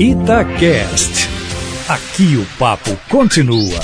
Itacast. Aqui o papo continua.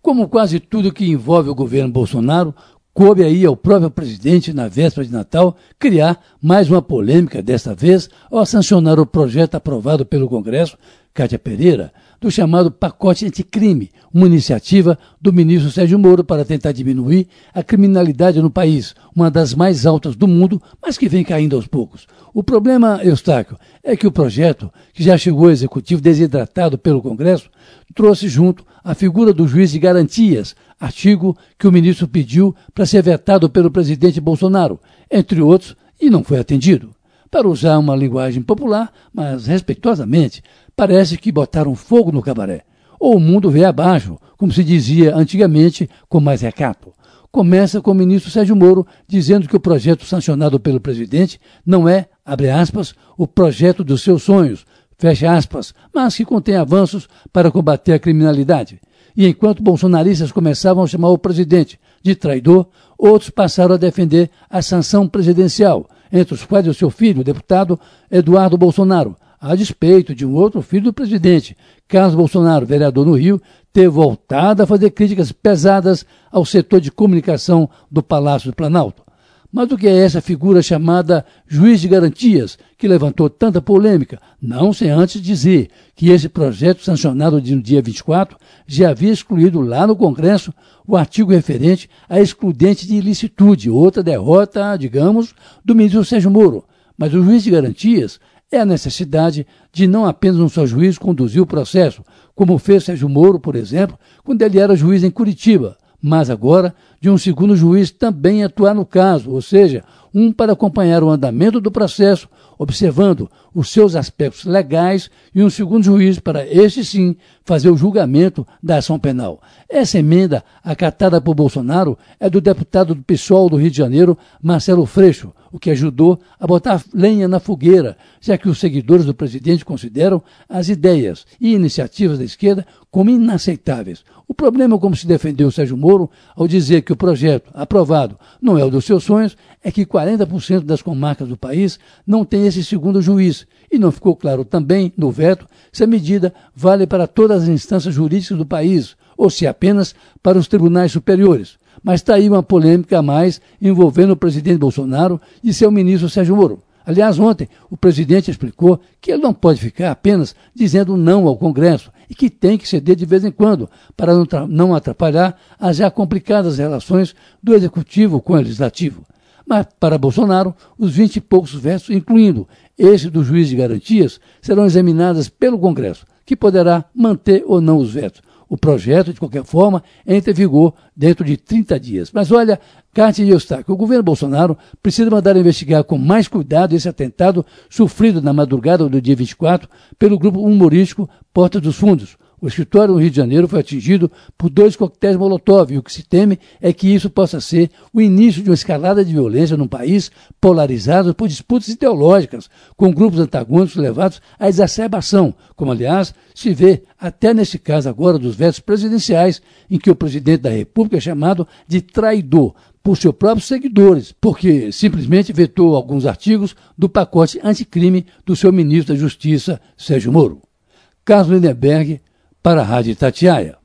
Como quase tudo que envolve o governo Bolsonaro, coube aí ao próprio presidente, na véspera de Natal, criar mais uma polêmica, desta vez ao sancionar o projeto aprovado pelo Congresso, Cátia Pereira, do chamado pacote anticrime, uma iniciativa do ministro Sérgio Moro para tentar diminuir a criminalidade no país, uma das mais altas do mundo, mas que vem caindo aos poucos. O problema, Eustáquio, é que o projeto, que já chegou ao executivo desidratado pelo Congresso, trouxe junto a figura do juiz de garantias, artigo que o ministro pediu para ser vetado pelo presidente Bolsonaro, entre outros, e não foi atendido. Para usar uma linguagem popular, mas respeitosamente, parece que botaram fogo no cabaré. Ou o mundo veio abaixo, como se dizia antigamente, com mais recato. Começa com o ministro Sérgio Moro dizendo que o projeto sancionado pelo presidente não é, abre aspas, o projeto dos seus sonhos, fecha aspas, mas que contém avanços para combater a criminalidade. E enquanto bolsonaristas começavam a chamar o presidente de traidor, outros passaram a defender a sanção presidencial, entre os quais o seu filho, o deputado Eduardo Bolsonaro, a despeito de um outro filho do presidente, Carlos Bolsonaro, vereador no Rio, ter voltado a fazer críticas pesadas ao setor de comunicação do Palácio do Planalto. Mas o que é essa figura chamada juiz de garantias, que levantou tanta polêmica? Não sem antes dizer que esse projeto, sancionado no dia 24, já havia excluído lá no Congresso o artigo referente à excludente de ilicitude, outra derrota, digamos, do ministro Sérgio Moro. Mas o juiz de garantias é a necessidade de não apenas um só juiz conduzir o processo, como fez Sérgio Moro, por exemplo, quando ele era juiz em Curitiba mas agora de um segundo juiz também atuar no caso, ou seja, um para acompanhar o andamento do processo, observando os seus aspectos legais, e um segundo juiz para, este sim, fazer o julgamento da ação penal. Essa emenda, acatada por Bolsonaro, é do deputado do PSOL do Rio de Janeiro, Marcelo Freixo, o que ajudou a botar lenha na fogueira, já que os seguidores do presidente consideram as ideias e iniciativas da esquerda como inaceitáveis. O problema, como se defendeu Sérgio Moro, ao dizer que o projeto aprovado não é o dos seus sonhos, é que 40% das comarcas do país não tem esse segundo juiz. E não ficou claro também, no veto, se a medida vale para todas as instâncias jurídicas do país, ou se apenas para os tribunais superiores. Mas está aí uma polêmica a mais envolvendo o presidente Bolsonaro e seu ministro Sérgio Moro. Aliás, ontem o presidente explicou que ele não pode ficar apenas dizendo não ao Congresso e que tem que ceder de vez em quando para não atrapalhar as já complicadas relações do Executivo com o Legislativo. Mas, para Bolsonaro, os vinte e poucos vetos, incluindo esse do juiz de garantias, serão examinadas pelo Congresso, que poderá manter ou não os vetos. O projeto, de qualquer forma, entra em vigor dentro de 30 dias. Mas olha, Cátia e Eustáquio, o governo Bolsonaro precisa mandar investigar com mais cuidado esse atentado sofrido na madrugada do dia 24 pelo grupo humorístico Porta dos Fundos o escritório no Rio de Janeiro foi atingido por dois coquetéis Molotov e o que se teme é que isso possa ser o início de uma escalada de violência num país polarizado por disputas ideológicas, com grupos antagônicos levados à exacerbação, como aliás se vê até nesse caso agora dos vetos presidenciais, em que o presidente da República é chamado de traidor por seus próprios seguidores, porque simplesmente vetou alguns artigos do pacote anticrime do seu ministro da Justiça, Sérgio Moro. Carlos Lindenberg, para a Rádio Tatiaia.